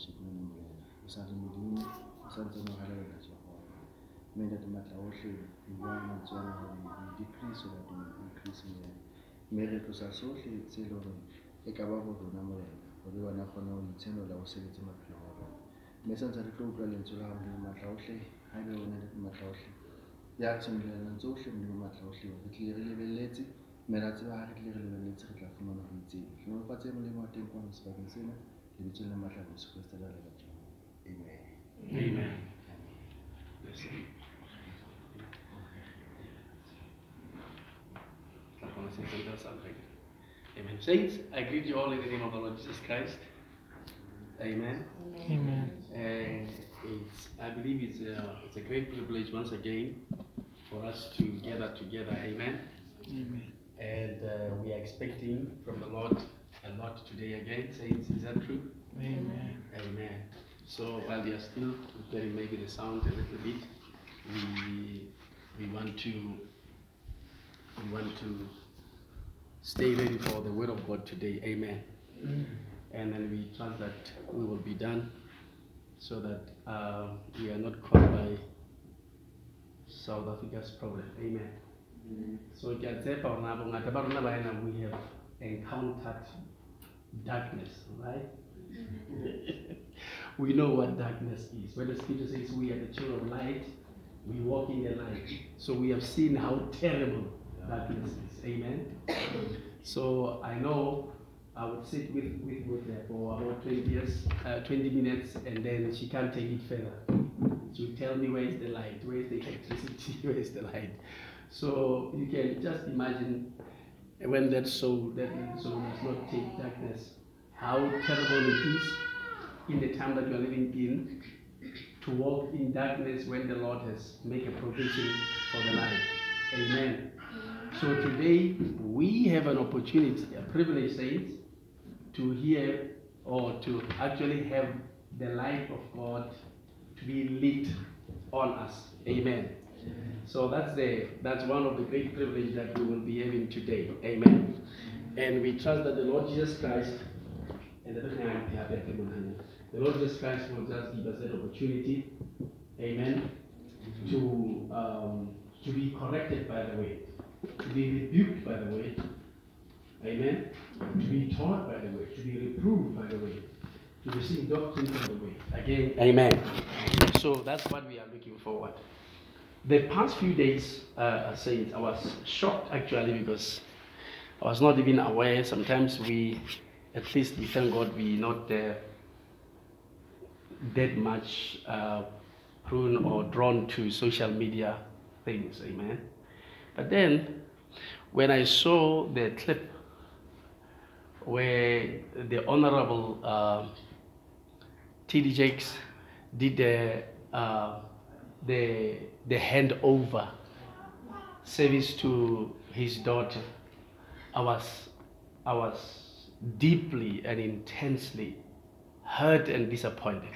worship mona morena o sa re modimo o sa ntse mo halelela jehova mme ntate matla ohle re bua mantswe ana hore we decrease o that we increase morena mme re tlosa sohle tse le hore e ka ba ho rona morena hore bona kgone ho itshenola o sebetse maphelong a rona mme sa ntse re tlo utlwa lentswe la hao modimo matla ohle ha ebe o na le matla ohle ya tshimolelang tsohle modimo matla ohle re tlile re lebelletse mme ra tseba ha re tlile re lebelletse re tla fumana ho itseng re nolofatse molemo wa teng kwano sebakeng sena lebitsong la matla jesu kriste la amen Amen. I want to say something else, I'll break it. Amen. Saints, I greet you all in the name of the Lord Jesus Christ. Amen. Amen. And it's, I believe it's a, it's a great privilege once again for us to gather together. Amen. Amen. And uh, we are expecting from the Lord a lot today again. Saints, is that true? Amen. Amen. So while we are still preparing maybe the sound a little bit, we we want to we want to stay ready for the word of God today. Amen. And then we trust that we will be done so that uh, we are not caught by South Africa's problem. Amen. So ke a tshepa hore na bongata ba rona ba ena we have encountered darkness, right? we know what darkness is. When the scripture says we are the children of light, we walk in the light. So we have seen how terrible darkness is. Amen. So I know I would sit with, with her for about 20 years, uh, 20 minutes, and then she can't take it further. She will tell me where is the light, where is the electricity, where is the light. So you can just imagine when that soul, that soul does not take darkness, how terrible it is in the time that we are living in to walk in darkness when the Lord has made a provision for the light. Amen. So today we have an opportunity, a privilege, saints, to hear or to actually have the light of God to be lit on us. Amen. So that's the that's one of the great privileges that we will be having today. Amen. And we trust that the Lord Jesus Christ and the the Lord Jesus Christ will just give us that opportunity, Amen, to um, to be corrected by the way, to be rebuked by the way, Amen, to be taught by the way, to be reproved by the way, to receive doctrine from the way. Again, Amen. So that's what we are looking forward. The past few days, uh, saints, I was shocked actually because I was not even aware. Sometimes we, at least we thank God, we not uh, that much uh, prone or drawn to social media things. Amen. But then, when I saw the clip where the Honorable uh, T.D. Jakes did the uh, the the handover service to his daughter, I was I was deeply and intensely hurt and disappointed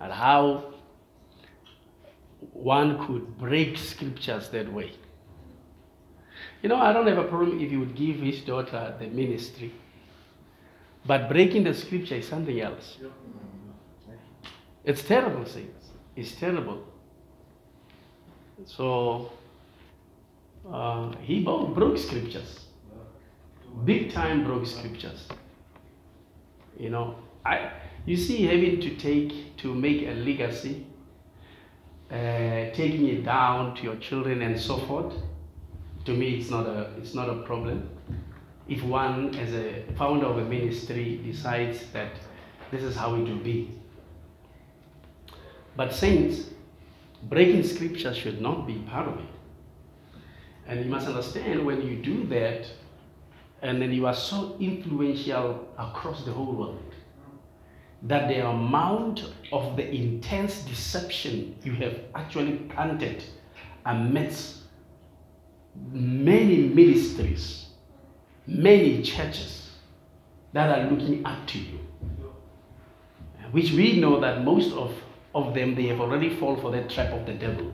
at how one could break scriptures that way. You know, I don't have a problem if he would give his daughter the ministry, but breaking the scripture is something else. It's terrible, saints. It's terrible. So uh, he broke scriptures, big time broke scriptures. You know, I you see having to take to make a legacy, uh, taking it down to your children and so forth. To me, it's not a it's not a problem. If one, as a founder of a ministry, decides that this is how it will be. But saints, breaking scripture should not be part of it. And you must understand when you do that, and then you are so influential across the whole world, that the amount of the intense deception you have actually planted amidst many ministries, many churches that are looking up to you, which we know that most of, of them they have already fallen for that trap of the devil.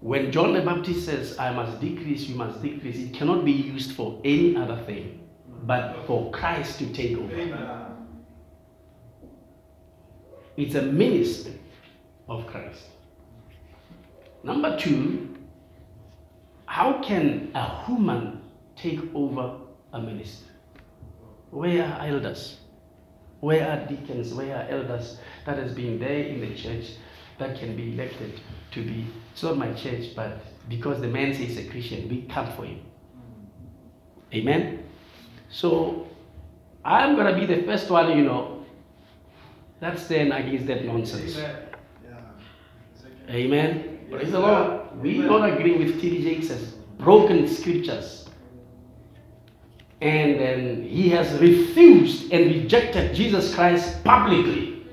When John the Baptist says, I must decrease, you must decrease, it cannot be used for any other thing but for Christ to take over. It's a ministry of Christ. Number two, how can a human take over a ministry? Where are elders? Where are deacons? Where are elders that has been there in the church that can be elected to be? It's not my church, but because the man says he's a Christian, we come for him. Amen. So I'm gonna be the first one, you know, that stand against that nonsense. Amen. Praise the Lord. We don't agree with T.D. Jakes' broken scriptures. And then he has refused and rejected Jesus Christ publicly.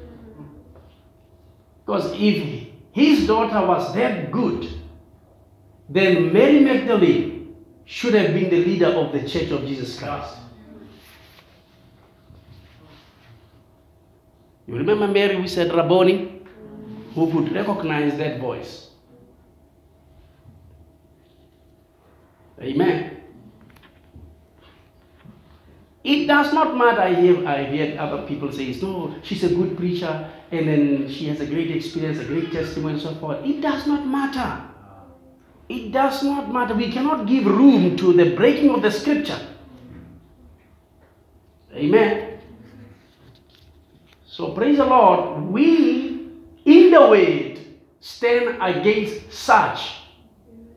Because if his daughter was that good, then Mary Magdalene should have been the leader of the Church of Jesus Christ. You remember Mary, we said Rabboni, who could recognize that voice. Amen. It does not matter. I hear, I hear other people say, no, she's a good preacher and then she has a great experience, a great testimony, and so forth. It does not matter. It does not matter. We cannot give room to the breaking of the scripture. Amen. So praise the Lord. We, in the word, stand against such.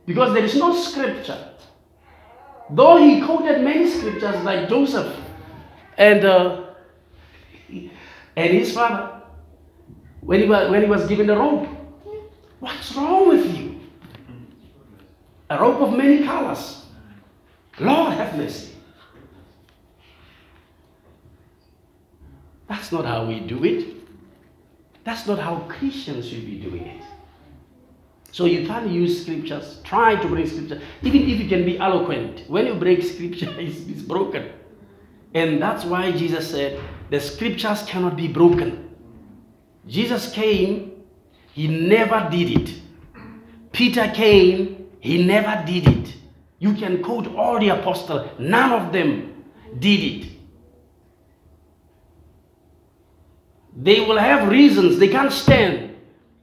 Because there is no scripture. Though he quoted many scriptures like Joseph and, uh, and his father, when he, was, when he was given the rope. What's wrong with you? A rope of many colors. Lord have mercy. That's not how we do it. That's not how Christians should be doing it. So you can't use scriptures. Try to break scripture. Even if you can be eloquent, when you break scripture, it's, it's broken. And that's why Jesus said, the scriptures cannot be broken. Jesus came, he never did it. Peter came, he never did it. You can quote all the apostles, none of them did it. They will have reasons. They can't stand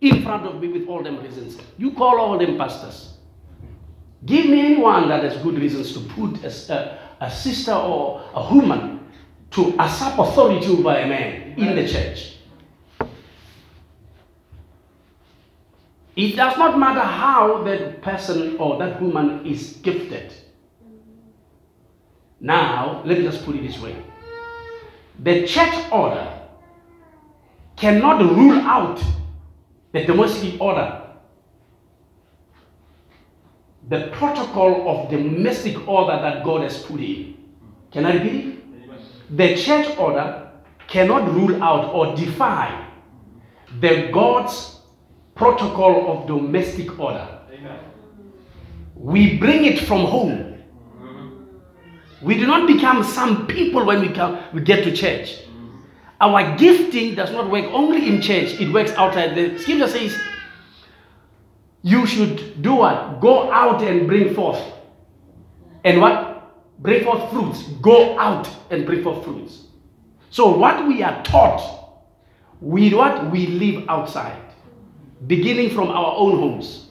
in front of me with all them reasons. You call all them pastors. Give me anyone that has good reasons to put a, a, a sister or a woman to usurp authority over a man in the church. It does not matter how that person or that woman is gifted. Now, let me just put it this way the church order cannot rule out the domestic order. The protocol of domestic order that God has put in. Can I repeat it? The church order cannot rule out or defy the God's protocol of domestic order. We bring it from home. Mm-hmm. We do not become some people when we come we get to church. Our gifting does not work only in church, it works outside. The scripture says, you should do what? Go out and bring forth. And what? Bring forth fruits. Go out and bring forth fruits. So what we are taught, we what? We live outside. Beginning from our own homes.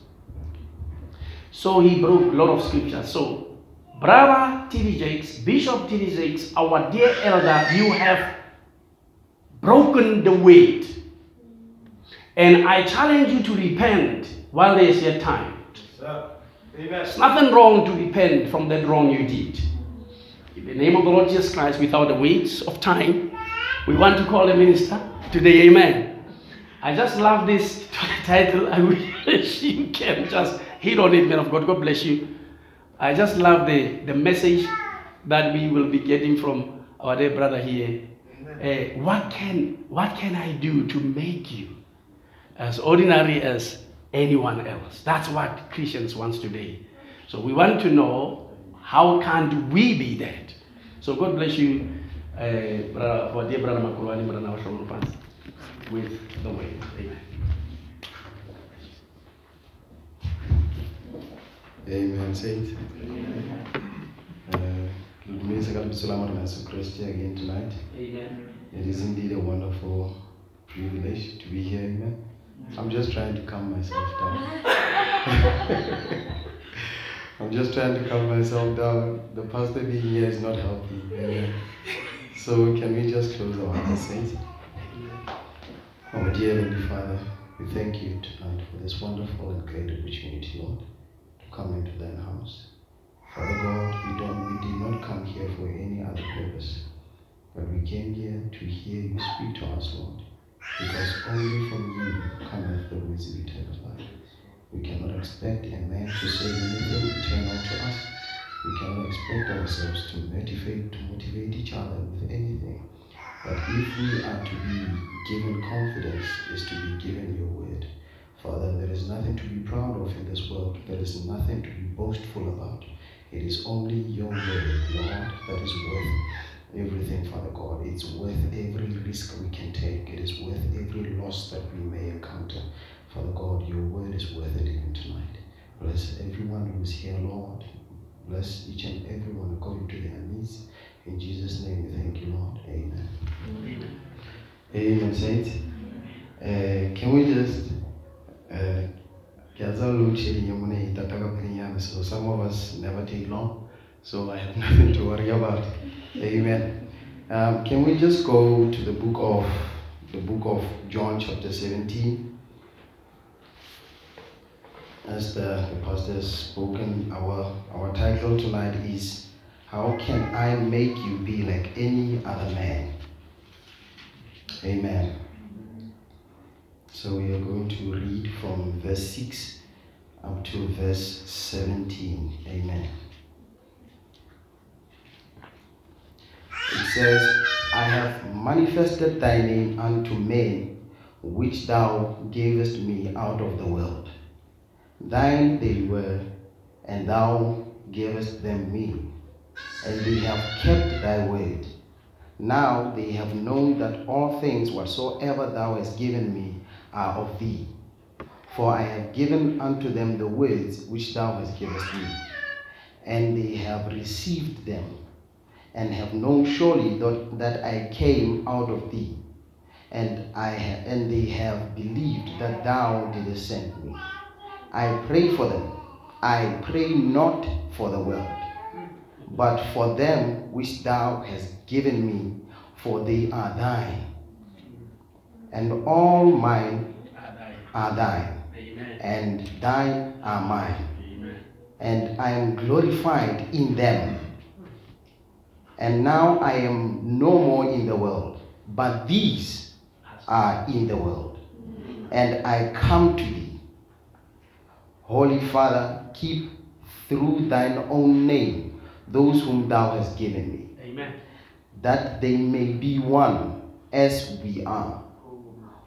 So he broke a lot of scriptures. So, brother T.D. Jakes, Bishop T.D. Jakes, our dear elder, you have broken the weight. And I challenge you to repent while there is yet time. There's nothing wrong to repent from that wrong you did. In the name of the Lord Jesus Christ, without the weight of time, we want to call the minister today. Amen. I just love this title. I wish you can just hit on it, man of God. God bless you. I just love the, the message that we will be getting from our dear brother here. Uh, what can what can I do to make you as ordinary as anyone else? That's what Christians want today. So we want to know how can we be that. So God bless you, uh, brother, our dear brother Makulwani, brother Nawashon with the way. Amen. Amen, saint. Uh, Ludumisa ka lebitso la morena Yesu Kreste again tonight. Amen. It is indeed a wonderful privilege to be here, amen. I'm just trying to calm myself down. I'm just trying to calm myself down. The pastor being here is not healthy. Amen. So can we just close our eyes, saints? Our dear Heavenly Father, we thank you tonight for this wonderful and great opportunity, Lord, to come into thine house. Father God, we don't we did not come here for any other purpose. But we came here to hear you speak to us, Lord. Because only from you cometh the words of eternal life. We cannot expect a man to say anything eternal to us. We cannot expect ourselves to motivate to motivate each other with anything. But if we are to be given confidence, is to be given your word. Father, there is nothing to be proud of in this world. There is nothing to be boastful about. It is only your word, Lord, that is worth everything, Father God. It's worth every risk we can take. It is worth every loss that we may encounter. Father God, your word is worth it even tonight. Bless everyone who is here, Lord. Bless each and everyone according to their needs. In Jesus' name we thank you, Lord. Amen. Amen, saints. Uh, can we just uh, get a load shedding your money so some of us never take long, so I have nothing to worry about. Amen. Um, can we just go to the book of the book of John chapter 17? As the, the pastor has spoken, our our title tonight is How Can I Make You Be Like Any Other Man? Amen. So we are going to read from verse 6 up to verse 17. Amen. It says, I have manifested thy name unto men, which thou gavest me out of the world. Thine they were, and thou gavest them me, and they have kept thy word. Now they have known that all things whatsoever thou hast given me are of thee. For I have given unto them the words which thou hast given me, and they have received them, and have known surely that, that I came out of thee, and I ha- and they have believed that thou didst send me. I pray for them. I pray not for the world, but for them which thou hast given me, for they are thine, and all mine are thine Amen. and thine are mine, Amen. and I am glorified in them. And now I am no more in the world, but these are in the world, and I come to thee. Holy Father, keep through thine own name those whom thou hast given me, Amen. that they may be one as we are.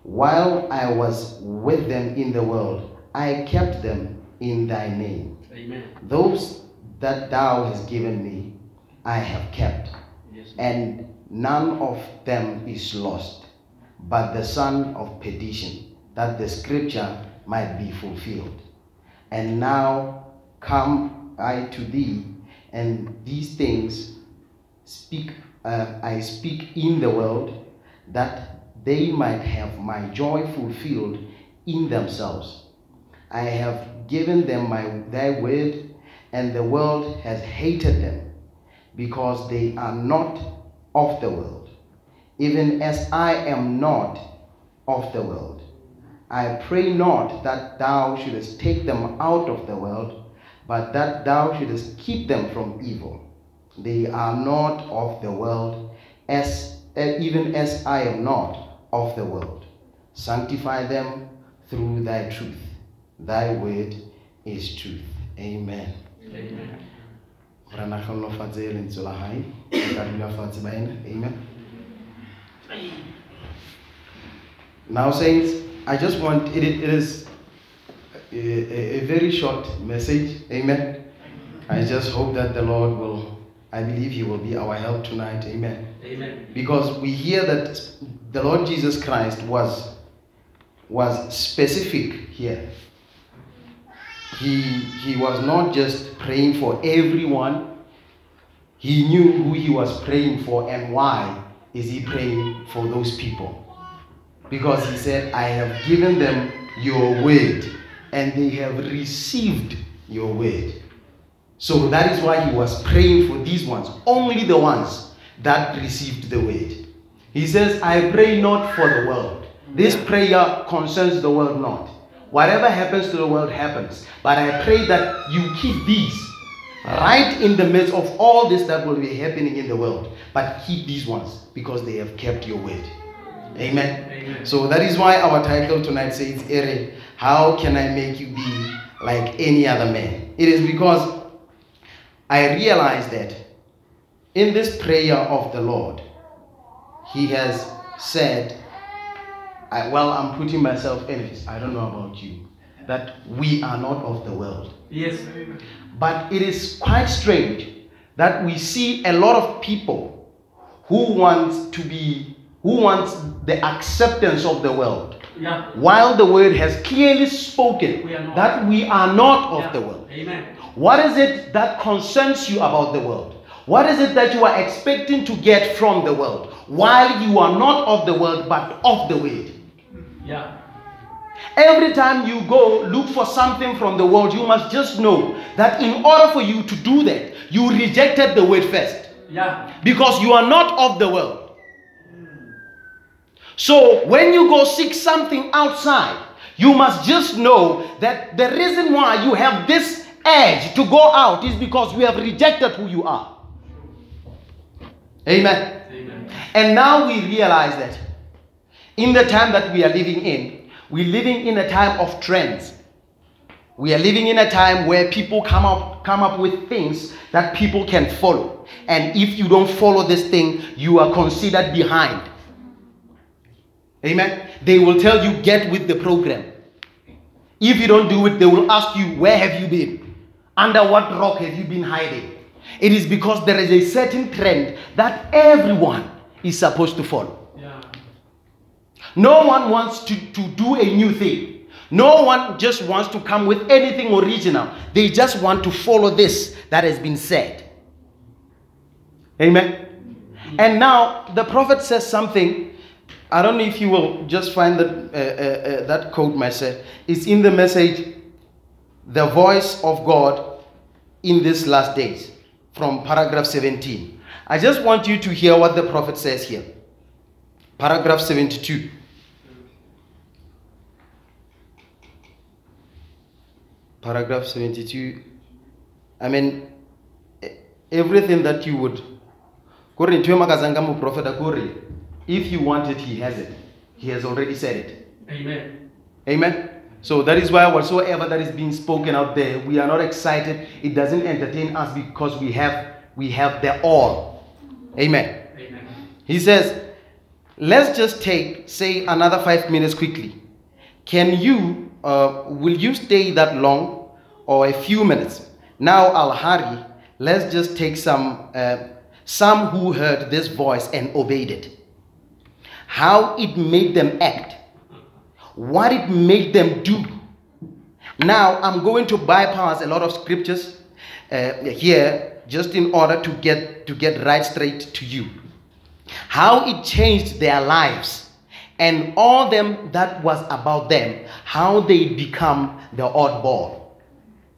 While I was with them in the world, I kept them in thy name. Amen. Those that thou hast given me, I have kept, Yes. and none of them is lost, but the son of perdition, that the scripture might be fulfilled. And now come I to thee, and these things speak uh, I speak in the world, that they might have my joy fulfilled in themselves. I have given them my thy word, and the world has hated them, because they are not of the world, even as I am not of the world. I pray not that thou shouldest take them out of the world, but that thou shouldest keep them from evil. They are not of the world, as eh, even as I am not of the world. Sanctify them through thy truth. Thy word is truth. Amen. Amen. Re nagannofatse lentswe la hae, re ka dula fatshe baena. Amen. Now, saints, I just want it, it is a, a, a very short message. Amen. I just hope that the Lord will, I believe He will be our help tonight. Amen. Amen. Because we hear that the Lord Jesus Christ was was specific here. He he was not just praying for everyone. he knew who he was praying for and why is he praying for those people. Because he said, I have given them your word and they have received your word. So that is why he was praying for these ones, only the ones that received the word. He says, I pray not for the world. This prayer concerns the world not. Whatever happens to the world happens. But I pray that you keep these right in the midst of all this that will be happening in the world. But keep these ones because they have kept your word. Amen. Amen. So that is why our title tonight says, Ere, how can I make you be like any other man? It is because I realize that in this prayer of the Lord, He has said, I, well, I'm putting myself in it. I don't know about you. That we are not of the world. Yes. But it is quite strange that we see a lot of people who want to be, who want the acceptance of the world, Yeah. while the word has clearly spoken We that we are not of Yeah. the world. Amen. What is it that concerns you about the world? What is it that you are expecting to get from the world while you are not of the world but of the word? Yeah. Every time you go look for something from the world, you must just know that in order for you to do that, you rejected the word first Yeah. because you are not of the world. So when you go seek something outside, you must just know that the reason why you have this edge to go out is because you have rejected who you are. Amen. Amen. And now we realize that in the time that we are living in, we're living in a time of trends. We are living in a time where people come up come up with things that people can follow. And if you don't follow this thing, you are considered behind. Amen. They will tell you get with the program. If you don't do it, they will ask you, Where have you been? Under what rock have you been hiding? It is because there is a certain trend that everyone is supposed to follow. Yeah. No one wants to, to do a new thing. No one just wants to come with anything original. They just want to follow this that has been said. Amen. And now the prophet says something. I don't know if you will just find that uh, uh, uh, that quote message. It's in the message, "The Voice of God in these last days," from paragraph 17. I just want you to hear what the prophet says here. Paragraph 72. Paragraph 72. I mean, everything that you would. Kore ntho makatsang ka moprofeta kore, If you want it, he has it. He has already said it. Amen. Amen. So that is why whatsoever that is being spoken out there, we are not excited. It doesn't entertain us because we have we have the all. Amen. Amen. He says, let's just take, say, another five minutes quickly. Can you, uh, will you stay that long or a few minutes? Now I'll hurry. Let's just take some, uh, some who heard this voice and obeyed it. How it made them act, what it made them do. Now I'm going to bypass a lot of scriptures uh, here just in order to get to get right straight to you how it changed their lives and all them that was about them how they become the oddball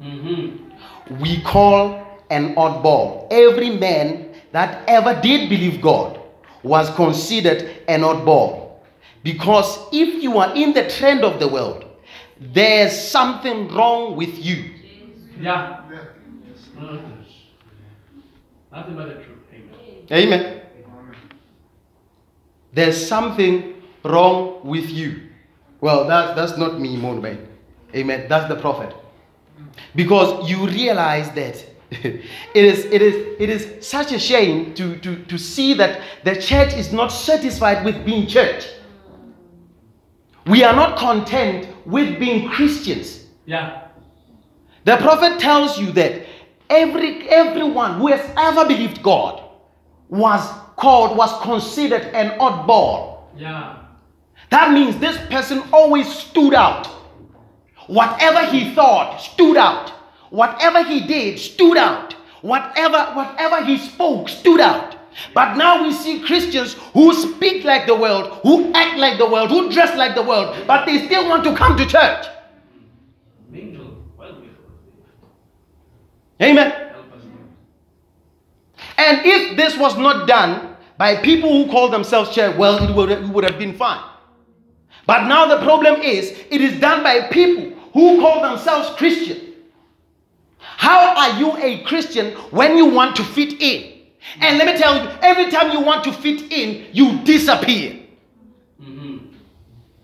Mm-hmm. we call an oddball every man that ever did believe god was considered an oddball because if you are in the trend of the world there's something wrong with you Yeah. Nothing but the truth. Amen. Amen. There's something wrong with you. Well, that's that's not me, Monbay. Amen. That's the prophet. Because you realize that it is it is it is such a shame to, to, to see that the church is not satisfied with being church. We are not content with being Christians. Yeah. The prophet tells you that every everyone who has ever believed God was called, was considered an oddball. Yeah. That means this person always stood out. Whatever he thought stood out. Whatever he did stood out. whatever, whatever he spoke stood out. But now we see Christians who speak like the world, who act like the world, who dress like the world, but they still want to come to church. Amen. And if this was not done by people who call themselves church, well, it would, it would have been fine. But now the problem is, it is done by people who call themselves Christian. How are you a Christian when you want to fit in? And let me tell you, every time you want to fit in, you disappear. hmm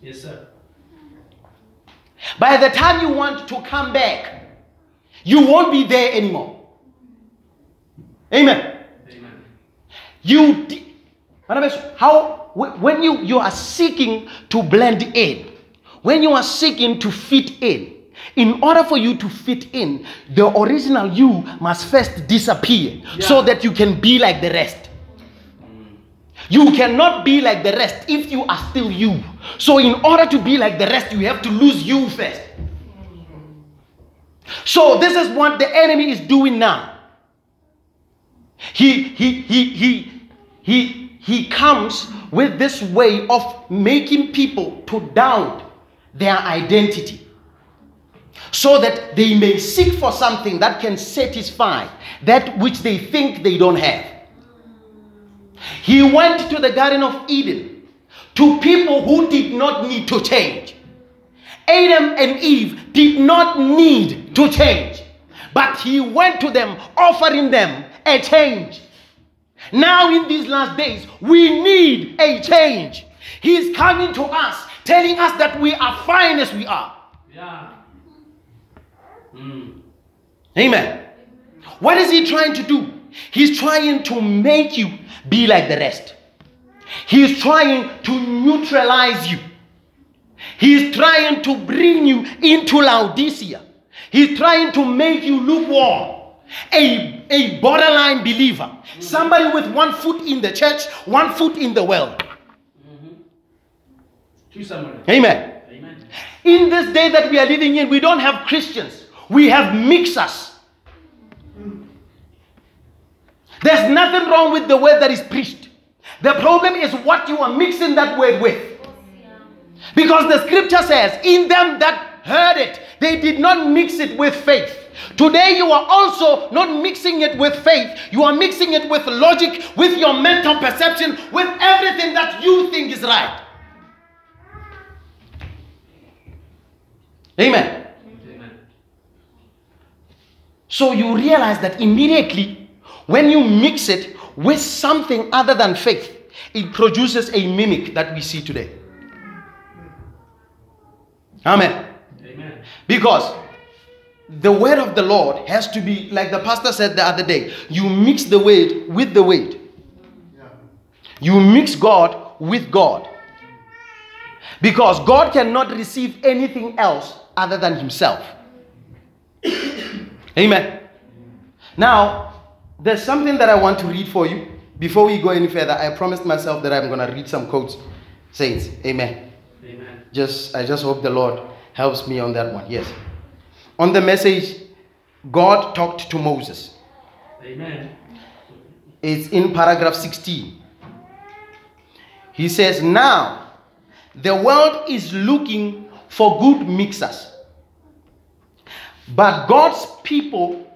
Yes, sir. By the time you want to come back, you won't be there anymore. Amen. Amen. You, how when you you are seeking to blend in, when you are seeking to fit in, in order for you to fit in, the original you must first disappear so that you can be like the rest. You cannot be like the rest if you are still you. So, in order to be like the rest, you have to lose you first. So, this is what the enemy is doing now. He he he he he he comes with this way of making people to doubt their identity so that they may seek for something that can satisfy that which they think they don't have. He went to the Garden of Eden to people who did not need to change. Adam and Eve did not need to change, but he went to them offering them a change. Now, in these last days, we need a change. He's coming to us, telling us that we are fine as we are. Yeah. Mm. Amen. What is he trying to do? He's trying to make you be like the rest. He's trying to neutralize you. He's trying to bring you into Laodicea. He's trying to make you lukewarm. A, a borderline believer. Somebody with one foot in the church, one foot in the world. To summary. Amen. Amen. In this day that we are living in, we don't have Christians, we have mixers. There's nothing wrong with the word that is preached. The problem is what you are mixing that word with. Because the scripture says, In them that heard it, they did not mix it with faith. Today, you are also not mixing it with faith. You are mixing it with logic, with your mental perception, with everything that you think is right. Amen. So you realize that immediately when you mix it with something other than faith, it produces a mimic that we see today. Amen. Amen. Because the word of the Lord has to be, like the pastor said the other day, you mix the word with the word. You mix God with God. Because God cannot receive anything else other than Himself. Amen. Now, there's something that I want to read for you. Before we go any further, I promised myself that I'm going to read some quotes. Saints, amen. Amen. Just I just hope the Lord helps me on that one. Yes. On the message, God talked to Moses. Amen. It's in paragraph 16. He says, Now the world is looking for good mixers. But God's people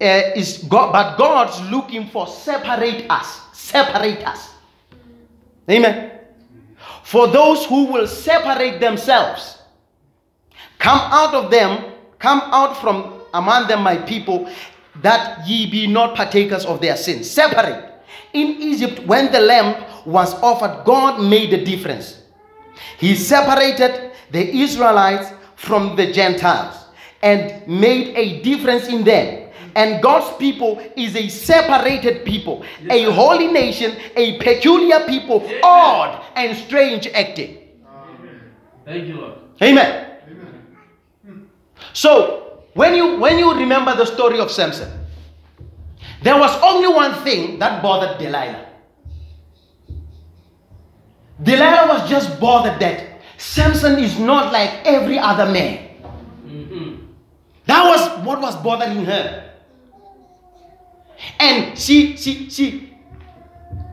uh, is God, but God's looking for separate us, separate us. Amen. For those who will separate themselves, come out of them, come out from among them, my people, that ye be not partakers of their sins. Separate. In Egypt, when the lamb was offered, God made a difference. He separated the Israelites from the Gentiles and made a difference in them. And God's people is a separated people, a holy nation, a peculiar people, odd and strange acting. Thank you, Lord. Amen. So when you when you remember the story of Samson, there was only one thing that bothered Delilah. Delilah was just bothered that Samson is not like every other man. Mm-hmm. That was what was bothering her. And she, she, she,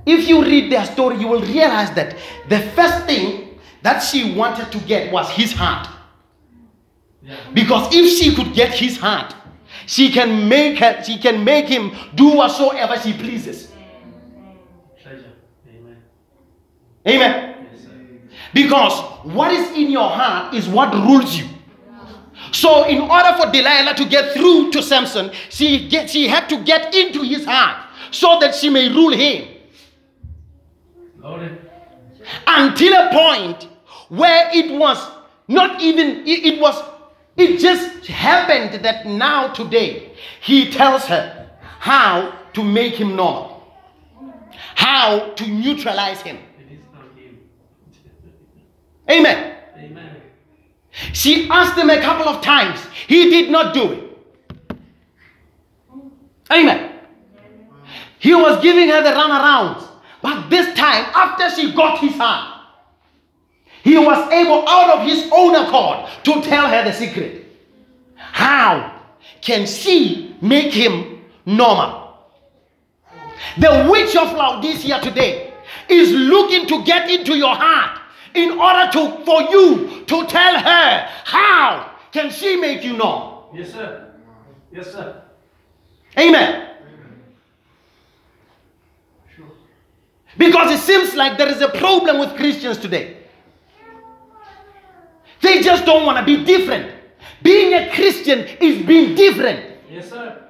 if you read their story, you will realize that the first thing that she wanted to get was his heart. Yeah. Because if she could get his heart, she can make her, she can make him do whatsoever she pleases. Amen. Amen. Because what is in your heart is what rules you. So, in order for Delilah to get through to Samson, she, get, she had to get into his heart so that she may rule him until a point where it was not even, it, it was, it just happened that now today he tells her how to make him normal, how to neutralize him. It is not him. Amen. Amen. She asked him a couple of times. He did not do it. Amen. He was giving her the runarounds. But this time, after she got his heart, he was able, out of his own accord, to tell her the secret. How can she make him normal? The witch of Laodicea today is looking to get into your heart in order to for you to tell her how can she make you know? Yes, sir. Yes, sir. Amen. Sure. Because it seems like there is a problem with Christians today. They just don't want to be different. Being a Christian is being different. Yes, sir.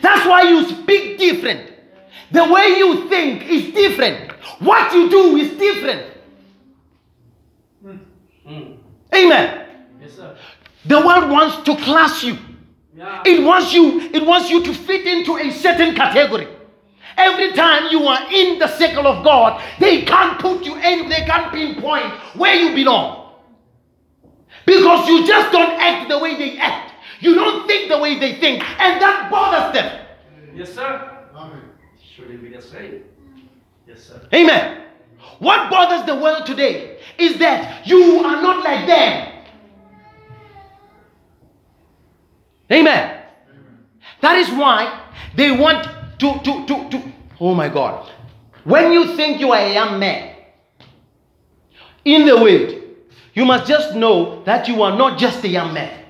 That's why you speak different. The way you think is different. What you do is different. Mm. Amen. Yes, sir. The world wants to class you. Yeah. It wants you, it wants you to fit into a certain category. Every time you are in the circle of God, they can't put you in, they can't pinpoint where you belong. Because you just don't act the way they act. You don't think the way they think, and that bothers them. Yes, sir. Amen. Shouldn't be the same. Yes, sir. Amen. What bothers the world today is that you are not like them. Amen. That is why they want to, to, to, to. Oh my God. When you think you are a young man in the world, you must just know that you are not just a young man,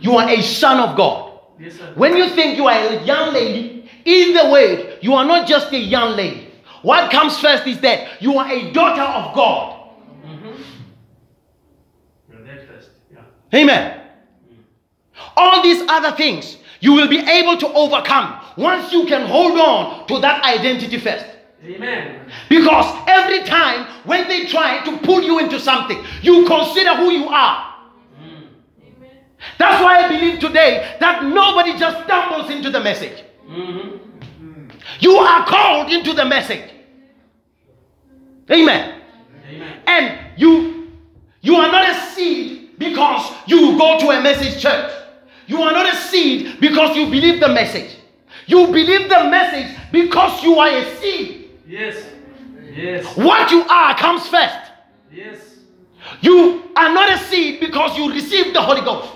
you are a son of God. Yes. When you think you are a young lady in the world, you are not just a young lady. What comes first is that you are a daughter of God. You're that first. Yeah. Amen. All these other things you will be able to overcome once you can hold on to that identity first. Amen. Because every time when they try to pull you into something, you consider who you are. That's why I believe today that nobody just stumbles into the message. Mm-hmm. You are called into the message. Amen. Amen. And you you are not a seed because you go to a message church. You are not a seed because you believe the message. You believe the message because you are a seed. Yes. Yes. What you are comes first. Yes. You are not a seed because you received the Holy Ghost.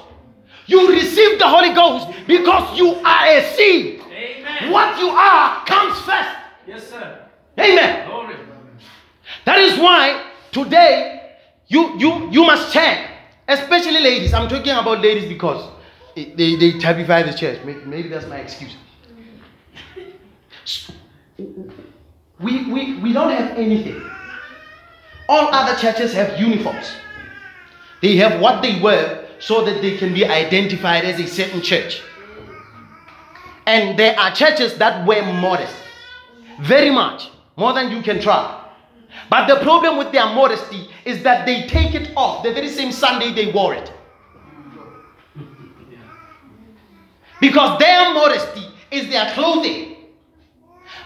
You received the Holy Ghost because you are a seed. Amen. What you are comes first. Yes, sir. Amen. Glory. That is why today you you you must check, especially ladies. I'm talking about ladies because they, they typify the church. Maybe, maybe that's my excuse. We, we, we don't have anything. All other churches have uniforms. They have what they wear so that they can be identified as a certain church. And there are churches that wear modest. Very much. More than you can try. But the problem with their modesty is that they take it off the very same Sunday they wore it. Because their modesty is their clothing.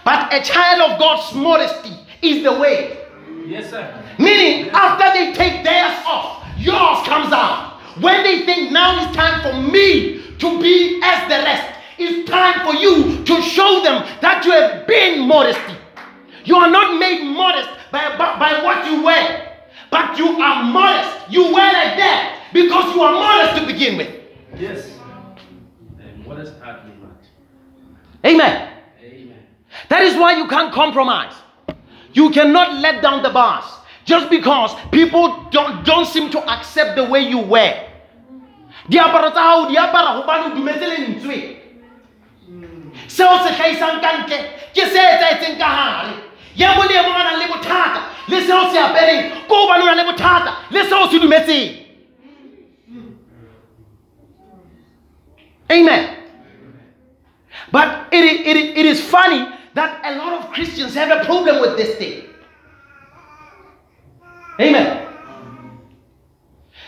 But a child of God's modesty is the way. Yes, sir. Meaning, after they take theirs off, yours comes out. When they think now is time for me to be as the rest, it's time for you to show them that you have been modesty. You are not made modest by, by, by what you wear, but you are modest. You wear like that because you are modest to begin with. Yes. And happening, Matt? Amen. Amen. That is why you can't compromise. You cannot let down the bars just because people don't, don't seem to accept the way you wear. diaparo tsa gago di apara gobane o lentswe seo se gaisang ka ntle ke se etsaetseng ka gare ya mo le emong a nang le bothata le seo se apereng ko gobane o na le bothata le seo se dumetseng. Amen. But it, it, it is funny that a lot of christians have a problem with this thing. Amen.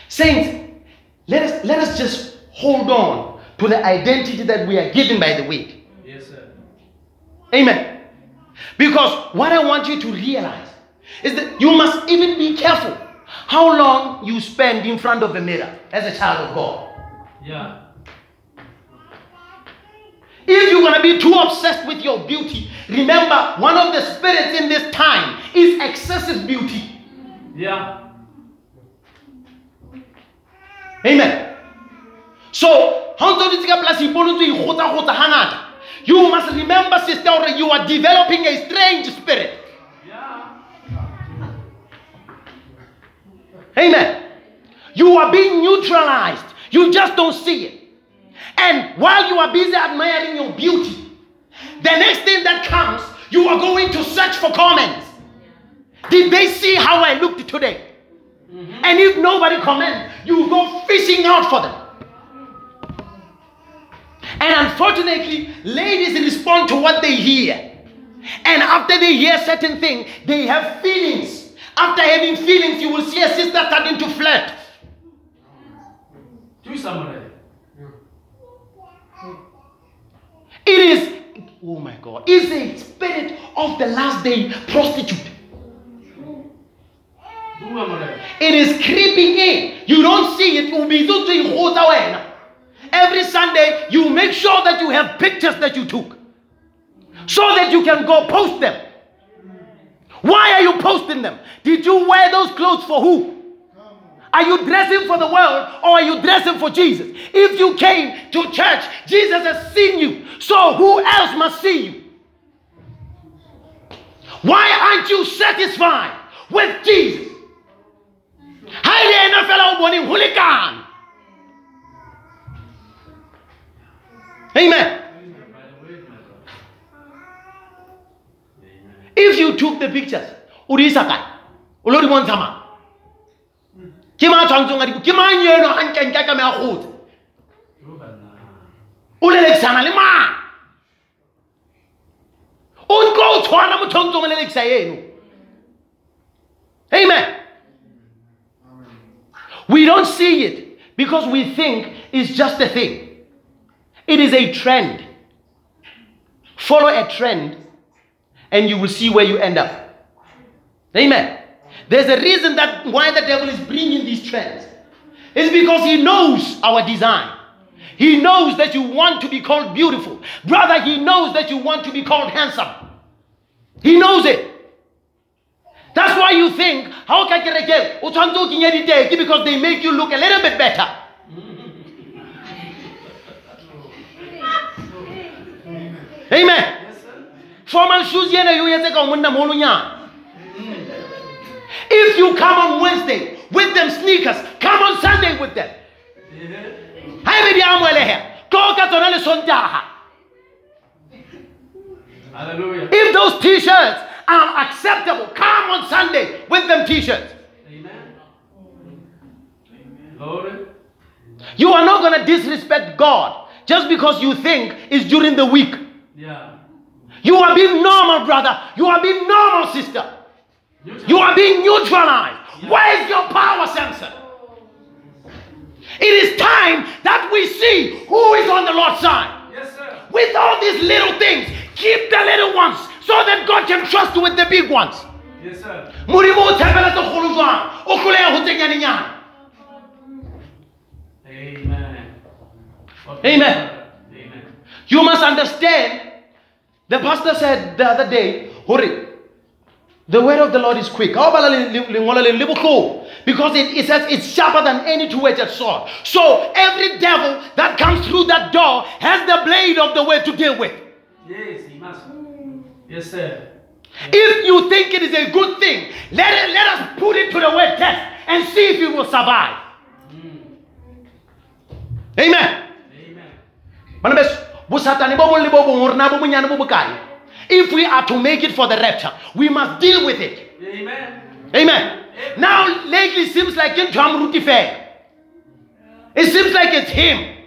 Saints let us let us just hold on to the identity that we are given by the week. Amen. Because what I want you to realize is that you must even be careful how long you spend in front of the mirror as a child of God. Yeah. If you're going to be too obsessed with your beauty, remember one of the spirits in this time is excessive beauty. Yeah. Amen. So, ha o ntse o dutse ka polasi ipone o ntse o ikgotsa-kgotsa hangata, you must remember, sister, hore you are developing a strange spirit. Yeah. Amen. You are being neutralized. You just don't see it. And while you are busy admiring your beauty, the next thing that comes, you are going to search for comments. Did they see how I looked today? Mm-hmm. And if nobody comments, you go fishing out for them. And unfortunately, ladies respond to what they hear. And after they hear certain thing, they have feelings. After having feelings, you will see a sister starting to flirt. Do somebody. It is, oh my God, it's a spirit of the last day prostitute. It is creeping in. You don't see it. Every Sunday, you make sure that you have pictures that you took so that you can go post them. Why are you posting them? Did you wear those clothes for who? Are you dressing for the world or are you dressing for Jesus? If you came to church, Jesus has seen you. So who else must see you? Why aren't you satisfied with Jesus? Ho lekane. Amen. By the way, my brother. Amen. If you took the pictures, o di isa kae? O lo di bontsha mang? Ke mang a tshwantseng a di- ke mang eno a nkenke ka mea kgotse? O lelekisana le mang? O ntlo o tshwana motho o ntsong o lelekisa eno. Amen. We don't see it because we think it's just a thing. It is a trend. Follow a trend and you will see where you end up. Amen. There's a reason that why the devil is bringing these trends. It's because he knows our design. He knows that you want to be called beautiful. Brother, he knows that you want to be called handsome. He knows it. That's why you think, how can I get because they make you look a little bit better. Amen. Formal shoes yena yo etse ka o monna moholo. If you come on Wednesday with them sneakers, come on Sunday with them. Ha ebe di amoheleha, tlo ka tsona le Sontaha. Hallelujah. If those t-shirts are acceptable, come on Sunday with them t-shirts. Amen. Glory. You are not going to disrespect God just because you think it's during the week. Yeah. You are being normal, brother. You are being normal, sister. You are being neutralized. Where is your power sensor? It is time that we see who is on the Lord's side. Yes, sir. With all these little things, keep the little ones so that God can trust you with the big ones. Yes, sir. Modimo o tshepela tse kgolo jwang, o hloleha ho tse nyanenyana. Amen. Amen. Amen. You must understand. The pastor said the other day, Hurry, the word of the Lord is quick. Because it, it says it's sharper than any two-edged sword. So every devil that comes through that door has the blade of the word to deal with. Yes, he must. Yes, sir. If you think it is a good thing, let, it, let us put it to the word test and see if it will survive. Hmm. Amen. Amen. Bana beso, bosatane bo bong le bo bong hore na bo bonyane bo bokae. If we are to make it for the rapture, we must deal with it. Amen. Amen. Now, lately, it seems like fair. It seems like it's him.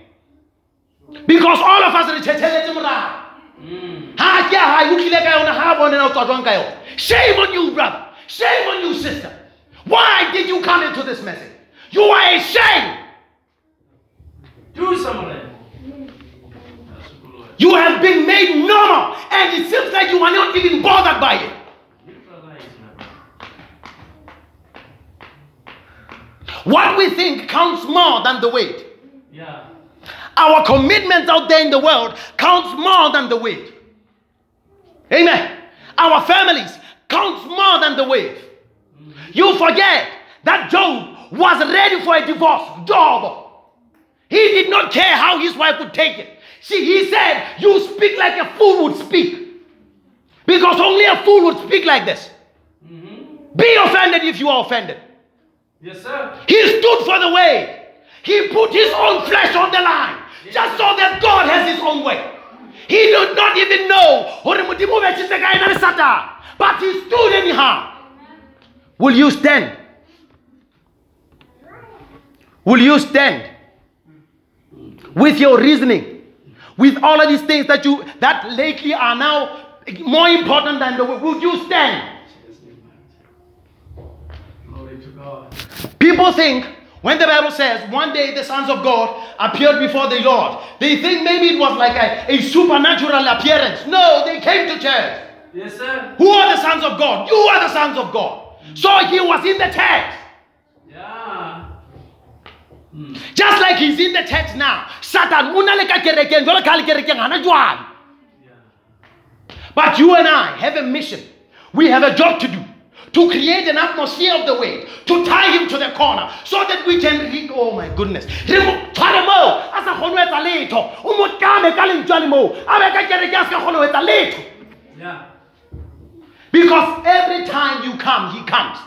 Because all of us are chelete morao. Hmm. Ha ke ha utlile ka yona ha a o tswa jwang ka yona. Shame on you, brother. Shame on you, sister. Why did you come into this message? You are a shame. Do something. That's the Lord. You have been made normal, and it seems like you are not even bothered by it. Neutralize, my brother. What we think counts more than the weight. Yeah. Our commitments out there in the world counts more than the weight. Amen. Our families counts more than the weight. Mm-hmm. You forget that Job was ready for a divorce. Job. He did not care how his wife would take it. See, he said, You speak like a fool would speak. Because only a fool would speak like this. Mm-hmm. Be offended if you are offended. Yes, sir. He stood for the way. He put his own flesh on the line just so that God has his own way. He did not even know. hore Modimo o betšhitse ka ena le Satan. But he stood anyhow. Will you stand? Will you stand mm. with your reasoning? With all of these things that you that lately are now more important than the will you stand? Glory to God. People think when the Bible says one day the sons of God appeared before the Lord, they think maybe it was like a, a supernatural appearance. No, they came to church. Yes, sir. Who are the sons of God? You are the sons of God. So he was in the church. Yeah. Just like he's in the church now. Satan, o na le ka kerekeng, jwalo ka ha le kerekeng, hana jwale. Yeah. But you and I have a mission. We have a job to do. To create an atmosphere of the way, to tie him to the corner, so that we can read. Oh my goodness. Re mo tshware moo, a sa kgone ho etsa letho. O mo tame ka lentswe le moo. A be ka kereke a ska kgone ho etsa letho. Yeah. Because every time you come, he comes.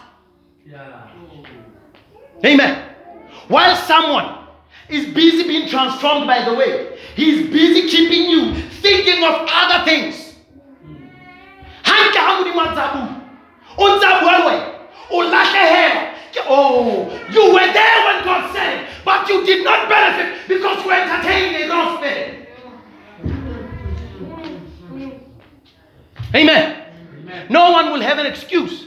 Yeah. Amen. While someone is busy being transformed by the way, he's busy keeping you thinking of other things. Hanke ha Modimo a ntsa bua, o ntsa bua le wena, o lahlehelwa ke- Oh, you were there when God said it, but you did not benefit because you entertained a wrong spirit. Amen. Amen. No one will have an excuse.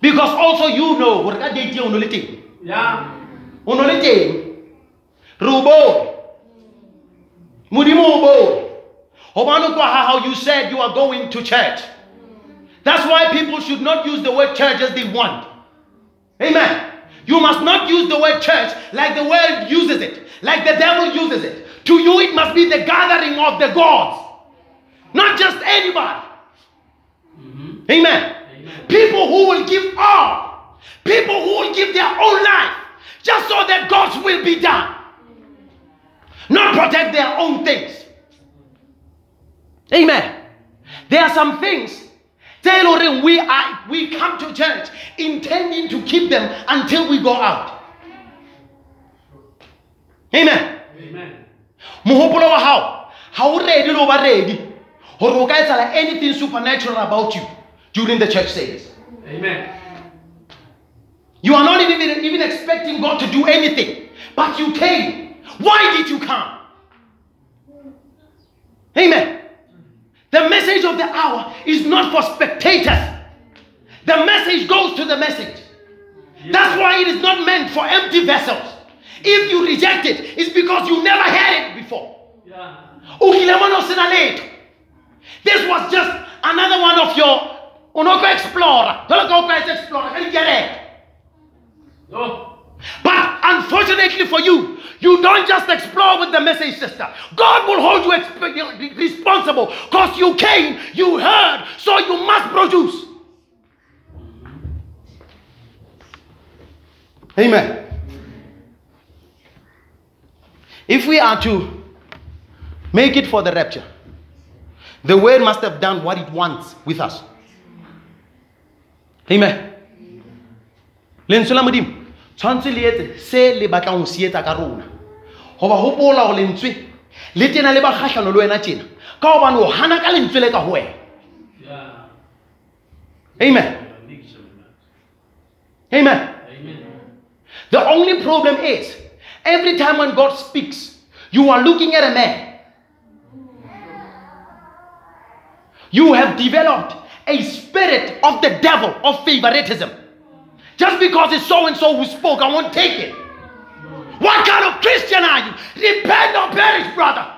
Because also you know, hore ka date eo o no le teng. Yeah. O no le teng? Re o bone modimo o bone gobane kwa how you said you are going to church. That's why people should not use the word church as they want amen. You must not use the word church like the world uses it like the devil uses it. To you it must be the gathering of the gods not just anybody. Mm-hmm. Amen. Amen. People who will give all. People who will give their own life just so that God's will be done. Not protect their own things. Amen. There are some things. Tell Orin, we are we come to church intending to keep them until we go out. Amen. Amen. mohopolo wa hao ha o ready ba ready hore o ka etsahala anything supernatural about you during the church service Amen. You are not even, even expecting God to do anything, but you came. Why did you come? Amen. The message of the hour is not for spectators, the message goes to the message. That's why it is not meant for empty vessels. If you reject it, it's because you never heard it before. Yeah. This was just another one of your unoko explorer. Jwalo ka o ka etsa explorer Oh. But unfortunately for you, you don't just explore with the message, sister. God will hold you exp- responsible because you came, you heard, so you must produce. Amen. If we are to make it for the rapture, the word must have done what it wants with us. Amen. lentswe tshwanetse le etse se le batlang ho se etsa ka rona. Goba gopola go lentswe le tena le ba kgahlano le wena tjena ka gobane o hana ka lentswe le ka go wena. Amen. Amen. Amen. the only problem is every time when god speaks you are looking at a man. You have developed a spirit of the devil of favoritism just because it's so and so who spoke i won't take it what kind of christian are you Depend or perish brother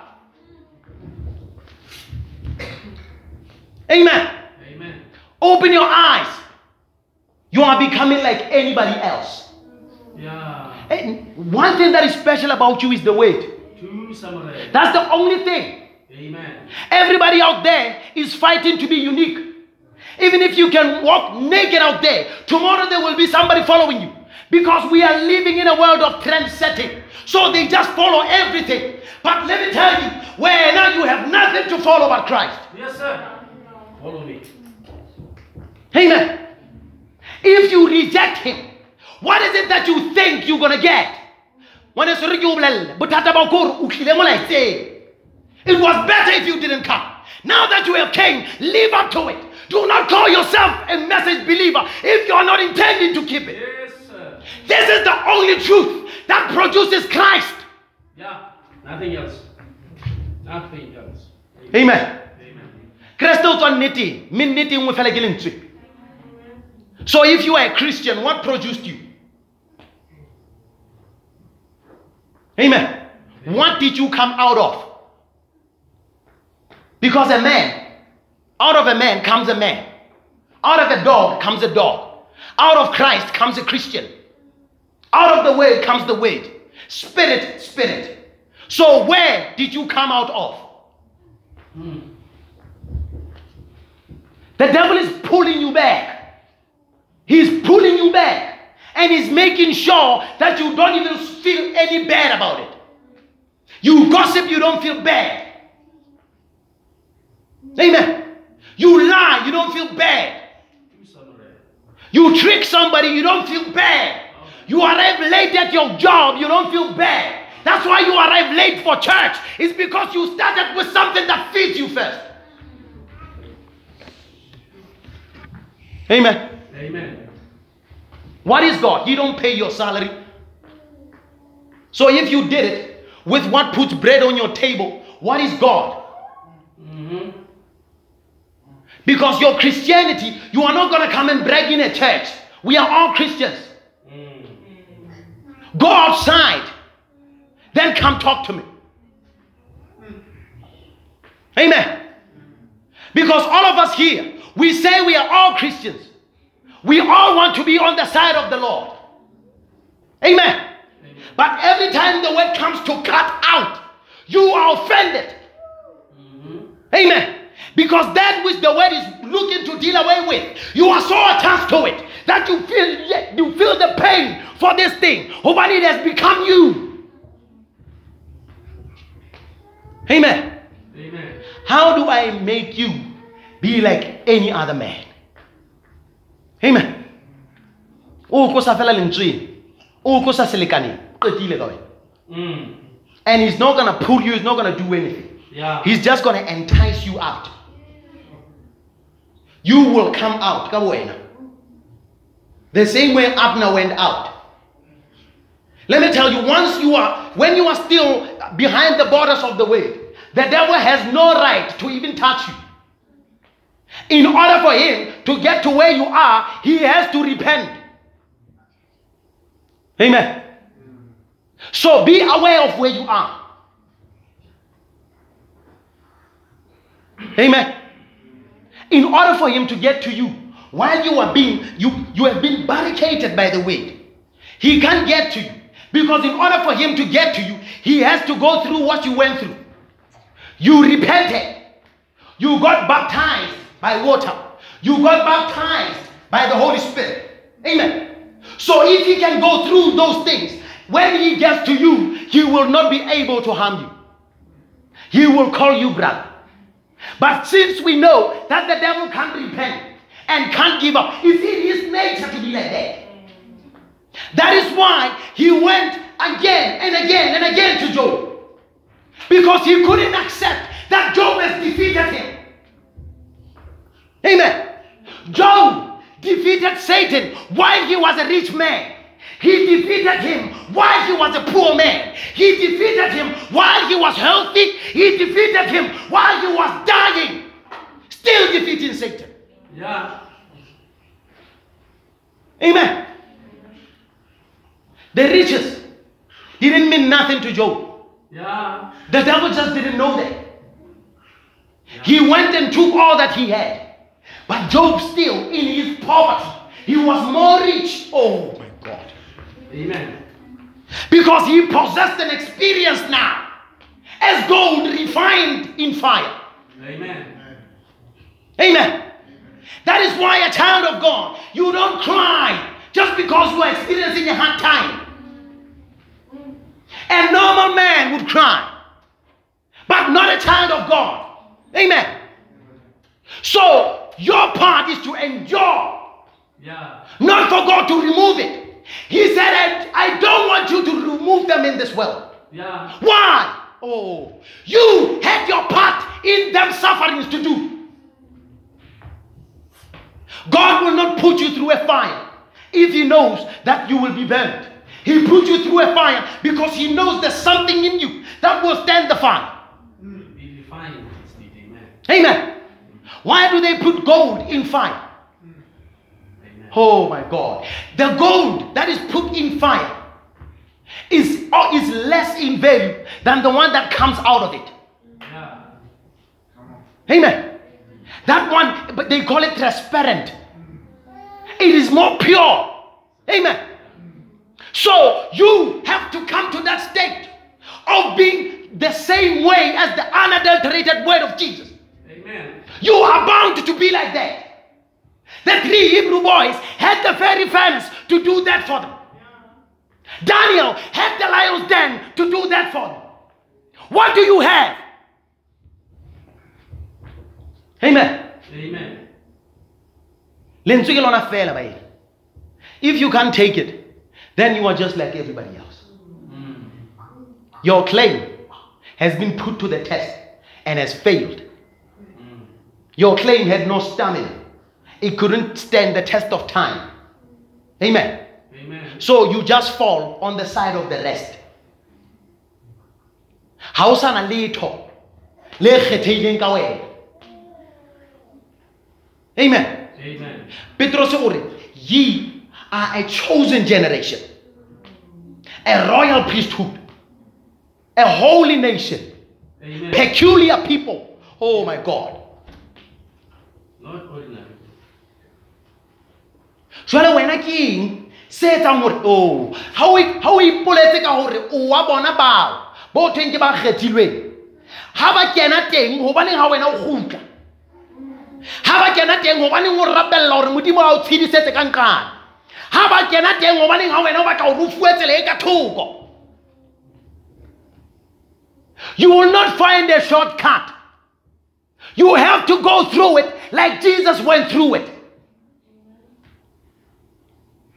amen Amen. Open your eyes. You are becoming like anybody else. Yeah. And one thing that is special about you is the weight. That's the only thing. Amen. Everybody out there is fighting to be unique. Even if you can walk naked out there, tomorrow there will be somebody following you. Because we are living in a world of trend setting. So they just follow everything. But let me tell you, where now you have nothing to follow but Christ. Yes, sir. Follow me. Amen. If you reject him, what is it that you think you're gonna get? When it's re ke o bolelle, bothata ba ko re o tlile mo laetseng. It was better if you didn't come. Now that you have came, live up to it. Do not call yourself a message believer if you are not intending to keep it. Yes, sir. This is the only truth that produces Christ. Yeah. Nothing else. Nothing else. Amen. Amen. Kreste o tswa nneteng, mme nnete nngwe fela ke lentswe. So if you are a Christian, what produced you? Amen. What did you come out of? Because a man, out of a man comes a man. Out of a dog comes a dog. Out of Christ comes a Christian. Out of the word comes the word. Spirit, spirit. So where did you come out of? The devil is pulling you back. He's pulling you back. And he's making sure that you don't even feel any bad about it. You gossip, you don't feel bad. Amen. You lie, you don't feel bad. You trick somebody, you don't feel bad. You arrive late at your job, you don't feel bad. That's why you arrive late for church. It's because you started with something that feeds you first. Amen. Amen. What is God? You don't pay your salary. So if you did it with what puts bread on your table, what is God? Mm-hmm. Because your Christianity, you are not going to come and brag in a church. We are all Christians. Mm. Go outside. Then come talk to me. Amen. Because all of us here, we say we are all Christians. We all want to be on the side of the Lord. Amen. But every time the word comes to cut out, you are offended. Amen. Because that which the world is looking to deal away with, you are so attached to it that you feel you feel the pain for this thing. But it has become you. Amen. Amen. How do I make you be like any other man? Amen. O ko sa fela lentsweng. O ko sa selekaneng. Qetile ka wena. Mm. And he's not going to pull you, he's not going to do anything. Yeah. He's just going to entice you out. You will come out. Ka wena. The same way Abner went out. Let me tell you, once you are, when you are still behind the borders of the way, the devil has no right to even touch you. In order for him to get to where you are, he has to repent. Amen. So be aware of where you are. Amen. In order for him to get to you, while you are being, you, you have been barricaded by the way. He can't get to you. Because in order for him to get to you, he has to go through what you went through. You repented. You got baptized by water. You got baptized by the Holy Spirit. Amen. So if he can go through those things, when he gets to you, he will not be able to harm you. He will call you brother. But since we know that the devil can't repent and can't give up, it's in his nature to be like that. That is why he went again and again and again to Job. Because he couldn't accept that Job has defeated him. Amen. Job defeated Satan while he was a rich man. He defeated him while he was a poor man. He defeated him while he was healthy. He defeated him while he was dying. Still defeating Satan. Yeah. Amen. The riches didn't mean nothing to Job. Yeah. The devil just didn't know that. He went and took all that he had. But Job still, in his poverty, he was more rich. Oh. Amen. Because he possessed an experience now as gold refined in fire. Amen. Amen. That is why a child of God, you don't cry just because you are experiencing a hard time. A normal man would cry, but not a child of God. Amen. So your part is to endure, Yeah. not for God to remove it. He said, I, I don't want you to remove them in this world. Yeah. Why? Oh, you had your part in them sufferings to do. God will not put you through a fire if He knows that you will be burned. He put you through a fire because He knows there's something in you that will stand the fire. Refined. Amen. Amen. Why do they put gold in fire? Oh my God. The gold that is put in fire is, or is less in value than the one that comes out of it. Yeah. Amen. That one, but they call it transparent. It is more pure. Amen. So you have to come to that state of being the same way as the unadulterated word of Jesus. Amen. You are bound to be like that. The three Hebrew boys had the very furnace to do that for them. Daniel had the lion's den to do that for them. What do you have? Amen. Amen. lentswe ke lona fela baedi if you can't take it then you are just like everybody else Mm. your claim has been put to the test and has failed Mm. your claim had no stamina it couldn't stand the test of time amen Amen. so you just fall on the side of the rest ha o sana letho le kgethehileng ka wena amen Amen. Petros o re, ye are a chosen generation, a royal priesthood, a holy nation, Amen. peculiar people. Oh my God. Not ordinary. Jwale wena ke eng? Se etsang oh o ipoletse ka o wa bona bao bo thweng ke ba kgethilweng ba kena teng wena o ba kena teng o modimo tshedisetse ka ba kena teng wena o batla o e ka thoko? You will not find a shortcut. You have to go through it like jesus went through it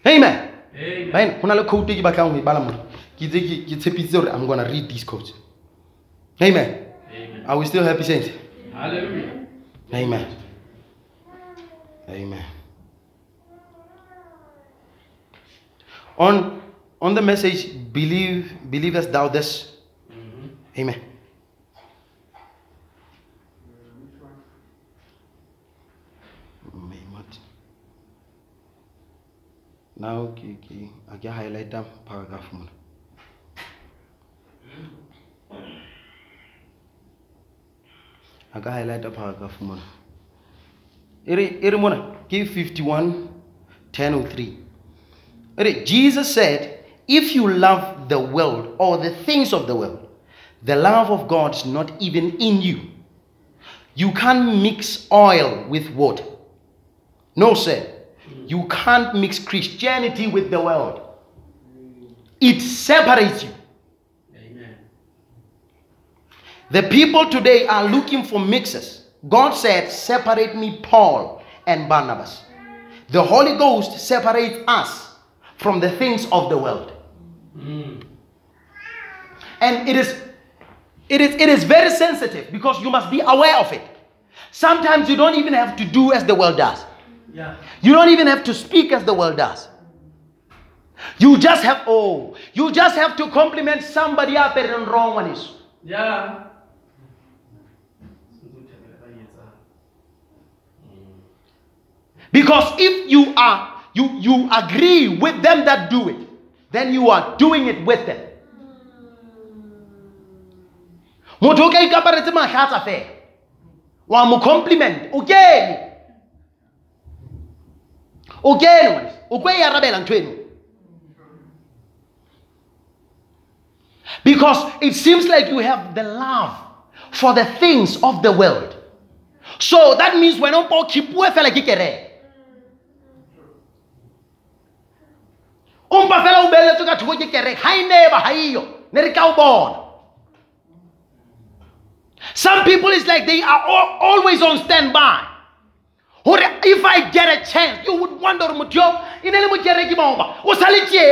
amen. Amen. Bane, ho na le quote e ke batlang ho e bala mona ke itse ke tshepisitse hore i'm gonna read this quote. Amen. Amen. are we still happy saints? Hallelujah. amen. Amen. On on the message believe believest thou this. Mhm. amen May not. Now ke ke a ke highlighta paragraph mona a ka highlighta paragraph mona e re e re mona ke 51 1003 e re jesus said if you love the world or the things of the world the love of god is not even in you. You can't mix oil with water. No sir you can't mix christianity with the world it separates you Amen. The people today are looking for mixes God said, Separate me, Paul and Barnabas. The Holy Ghost separates us from the things of the world. Mm. And it is it is it is very sensitive because you must be aware of it. Sometimes you don't even have to do as the world does. Yeah. You don't even have to speak as the world does. You just have oh, you just have to compliment somebody up and wrong one is. Yeah. Because if you are you you agree with them that do it, then you are doing it with them. motho o ka ikaparetse mahlatsa fela wa mo compliment o kene o kene ngwaneso o because it seems like you have the love for the things of the world. So that means wena o mpa o khipue fela ke kereke. O mpa fela o beeletswe ka thoko ke kereke. Ha e neba ha eyo ne re ka o bona. Some people is like they are al- always on standby Hore if i get a chance you would wonder gore motho yo e ne le mokereki maoba. O sa le tšee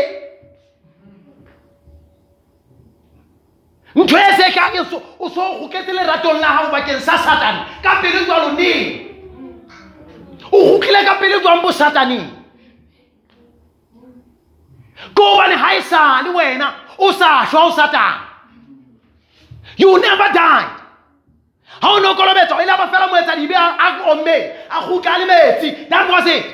ntho e se ka so- o so goketse leratong la gago bakeng sa satane ka pele jwalo neng o gokile ka pele jwang bo sataneng ke gobane ga e sa le wena o sa šwa o satane you never died ga o ne o kolobetsa e laba fela moetsa dibe a a ommeng a gotla le metsi that was it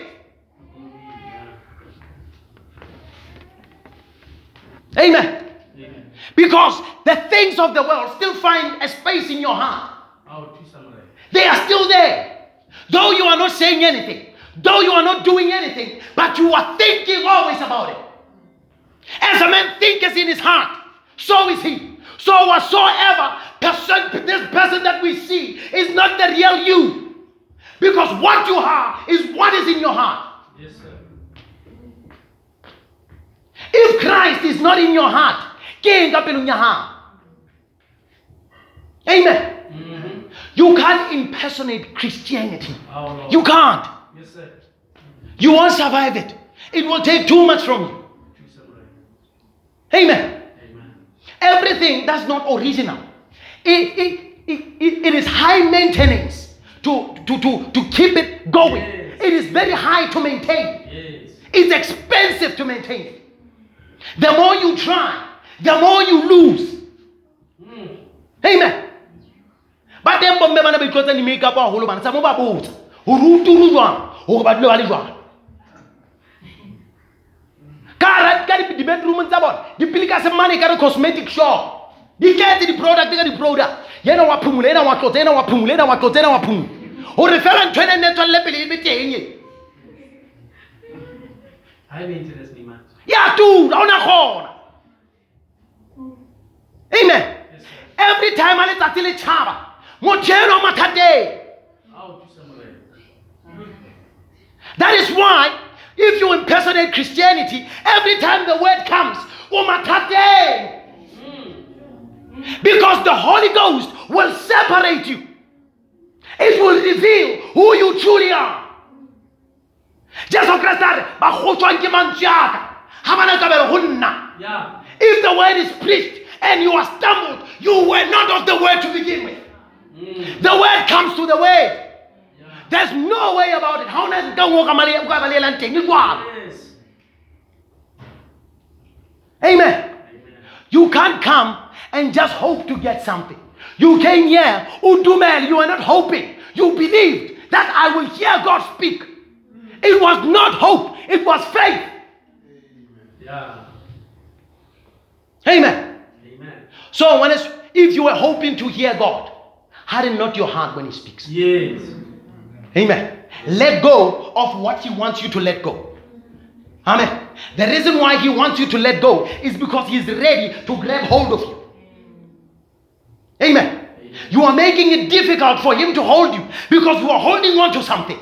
amen because the things of the world still find a space in your heart I'll do something. They are still there. Though you are not saying anything, though you are not doing anything, but you are thinking always about it. As a man thinketh in his heart, so is he. So whatsoever person, this person that we see is not the real you. Because what you are is what is in your heart. Yes, sir. If Christ is not in your heart, ke eng ka pelong ya? Amen. Mm-hmm. You can't impersonate Christianity. Lord. You can't. Yes, sir. You won't survive it. It will take too much from you. Amen. Amen. Everything that's not original. It, it, it, it, is high maintenance to, to, to, to keep it going. Yes. It is very high to maintain. Yes. It's expensive to maintain it. The more you try, the more you lose. Mm. Amen. ba teng bomme bana ba itlotsa di-makeup haholo bana sa mo ba botsa gore o turu jwang gore ba dule ba le jwang ka hara- ka di- di-bedroom tsa bona dipele ka semane ka re cosmetic shop di tletse di-product ka di-product yena wa phumula ena wa tlotsa ena wa phumula ena wa tlotsa ena wa phumula gore fela ntho ene nne tswelele pele e be teng e. High maintenance ni man. ya tura o na kgona. Amen every time a letsatsi le tšhaba motho eno o mathateng. I'll do something. That is why, if you impersonate Christianity, every time the word comes, umatate, because the Holy Ghost will separate you. It will reveal who you truly are. Jesu Christ are ba go tswang ke mantswe a ka, ha bana go nna. Yeah. If the word is preached and you are stumbled, you were not of the word to begin with. Mm. The word comes to the word. Yeah. There's no way about it. How na ka ngo ka mali ka balelang teng, e jwalo. Amen. Amen. You can't come and just hope to get something. You came here, Udumel, you are not hoping. You believed that I will hear God speak. It was not hope, it was faith. Yeah. Amen. Amen. So when it's, if you were hoping to hear God, harden not your heart when He speaks. Yes. Amen. Let go of what He wants you to let go. Amen. The reason why He wants you to let go is because He's ready to grab hold of you. You are making it difficult for Him to hold you because you are holding on to something.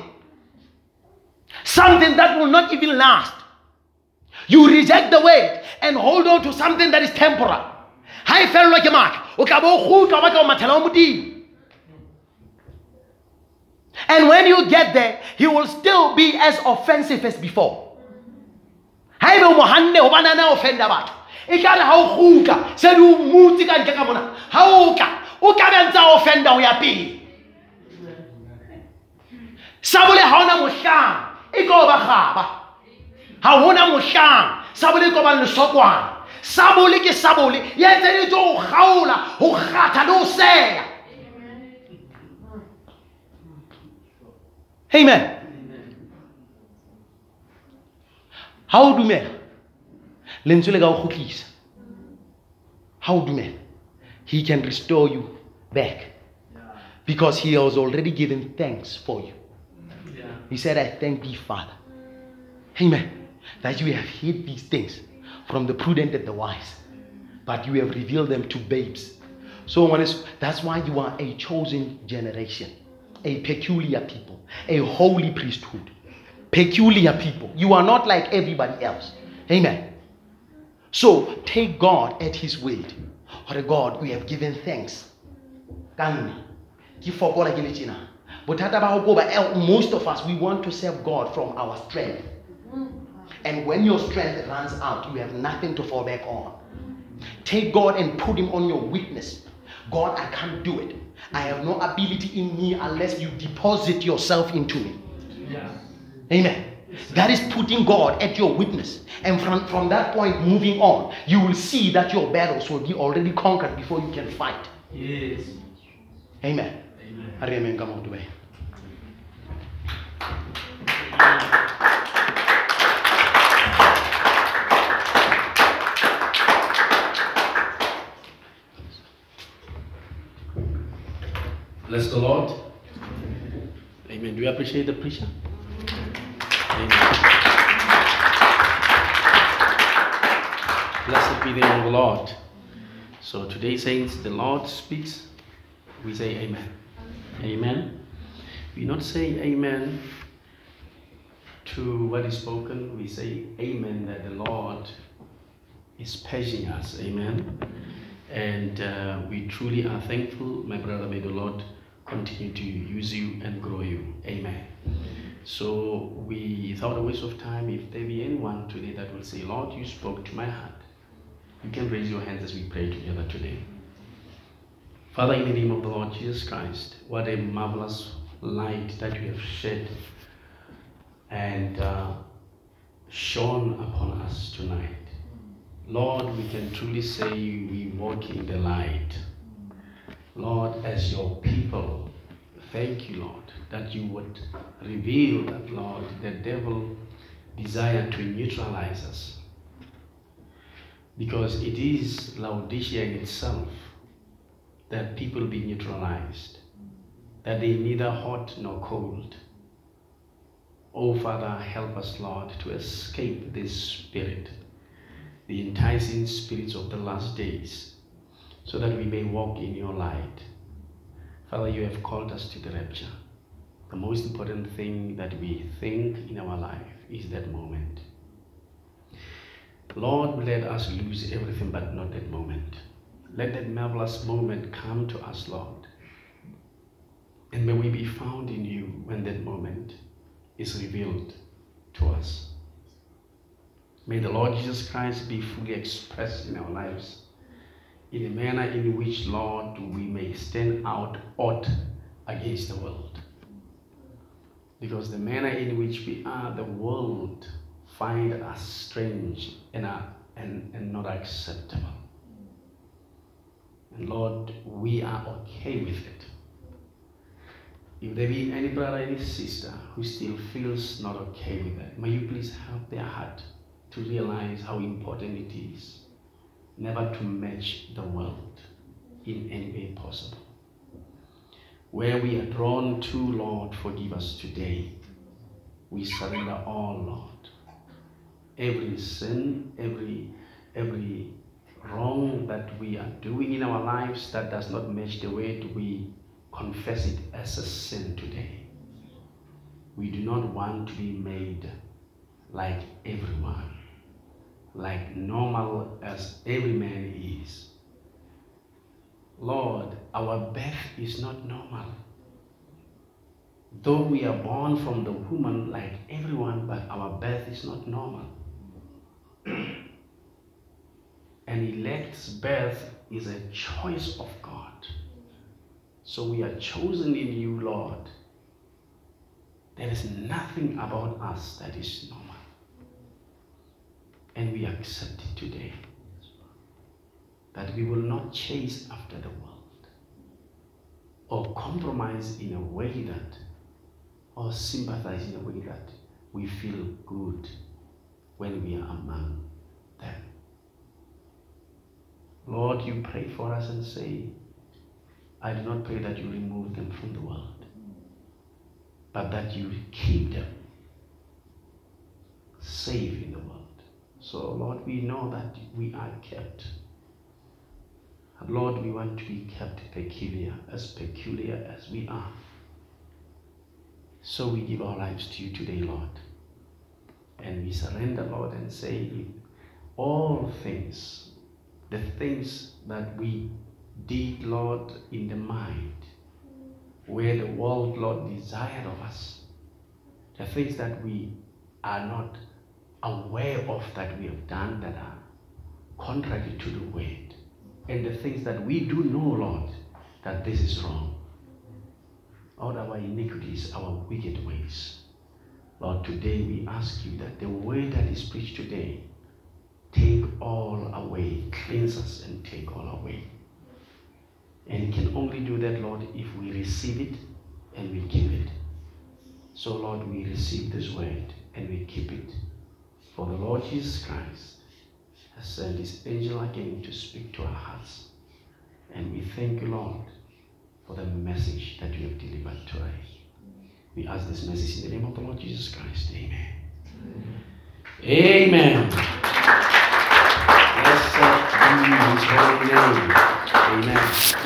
Something that will not even last. You reject the word and hold on to something that is temporal. Ha e fellwa ke matla, o tla bo o kgutla. And when you get there, he will still be as offensive as before. mohanne e re ha o ha o tla o tla be ntse a offenda ho ya pele. Sa bole ha ona mohlang e tlo ba kgaba. Ha hona mohlang sa bole e tlo ba lesokwana. Sa bole ke sa bole e etseditswe ho kgaola ho kgatha le ho seya amen. Ha o dumela lentswe le ka o kgutlisa. Ha o dumela he can restore you back because he has already given thanks for you he said i thank thee father amen that you have hid these things from the prudent and the wise but you have revealed them to babes so that's why you are a chosen generation a peculiar people a holy priesthood peculiar people. You are not like everybody else. Amen. So take God at His word. Or God, we have given thanks. Kanne. Ke fokola ke le tjena. Bothata ba ba eh, most of us we want to serve God from our strength. And when your strength runs out, you have nothing to fall back on. Take God and put Him on your weakness. God, I can't do it. I have no ability in me unless you deposit yourself into me. Yeah. Amen. That is putting God at your witness. And from, from that point moving on, you will see that your battles will be already conquered before you can fight. Yes. Amen. Amen. Amen. Come on, Dubai. Bless the Lord. Amen. Do you appreciate the preacher? Amen. Blessed be the name of the Lord. So today, saints, the Lord speaks. We say Amen. Amen. We not say Amen to what is spoken. We say Amen that the Lord is paging us. Amen. And uh, we truly are thankful, my brother. May the Lord continue to use you and grow you. Amen. So, we, without a waste of time, if there be anyone today that will say, Lord, you spoke to my heart, you can raise your hands as we pray together today. Father, in the name of the Lord Jesus Christ, what a marvelous light that you have shed and uh, shone upon us tonight. Lord, we can truly say we walk in the light. Lord, as your people, thank you, Lord, that you would reveal that, Lord, the devil desire to neutralize us. Because it is Laodicea in itself that people be neutralized, that they neither hot nor cold. Oh, Father, help us, Lord, to escape this spirit, the enticing spirits of the last days, so that we may walk in your light. Father, you have called us to the rapture. The most important thing that we think in our life is that moment. Lord, let us lose everything but not that moment. Let that marvelous moment come to us, Lord. And may we be found in you when that moment is revealed to us. May the Lord Jesus Christ be fully expressed in our lives in a manner in which, Lord, we may stand out odd against the world. Because the manner in which we are, the world find us strange and, uh, and, and not acceptable. Lord, we are okay with it. If there be any brother, any sister who still feels not okay with that, may you please help their heart to realize how important it is never to match the world in any way possible. Where we are drawn to, Lord, forgive us today. We surrender all, Lord. Every sin, every every wrong that we are doing in our lives that does not match the way we confess it as a sin today. We do not want to be made like everyone like normal as every man is. Lord, our birth is not normal. Though we are born from the woman like everyone, but our birth is not normal. An elect's birth is a choice of God. So we are chosen in you, Lord. There is nothing about us that is normal. And we accept it today. That we will not chase after the world or compromise in a way that or sympathize in a way that we feel good when we are among. Lord, you pray for us and say, I do not pray that you remove them from the world, but that you keep them safe in the world. So, Lord, we know that we are kept. Lord, we want to be kept peculiar, as peculiar as we are. So we give our lives to you today, Lord. And we surrender, Lord, and say, all things, the things that we did, Lord, in the mind, where the world, Lord, desired of us, the things that we are not aware of that we have done that are contrary to the word, and the things that we do know, Lord, that this is wrong all our iniquities, our wicked ways. Lord, today we ask you that the word that is preached today take all away, cleanse us and take all away. And you can only do that, Lord, if we receive it and we give it. So, Lord, we receive this word and we keep it. For the Lord Jesus Christ has sent his angel again to speak to our hearts. And we thank you, Lord, for the message that you have delivered to us. We ask this message in the name of the Lord Jesus Christ. Amen. Amen. Blessed be his holy name. Amen.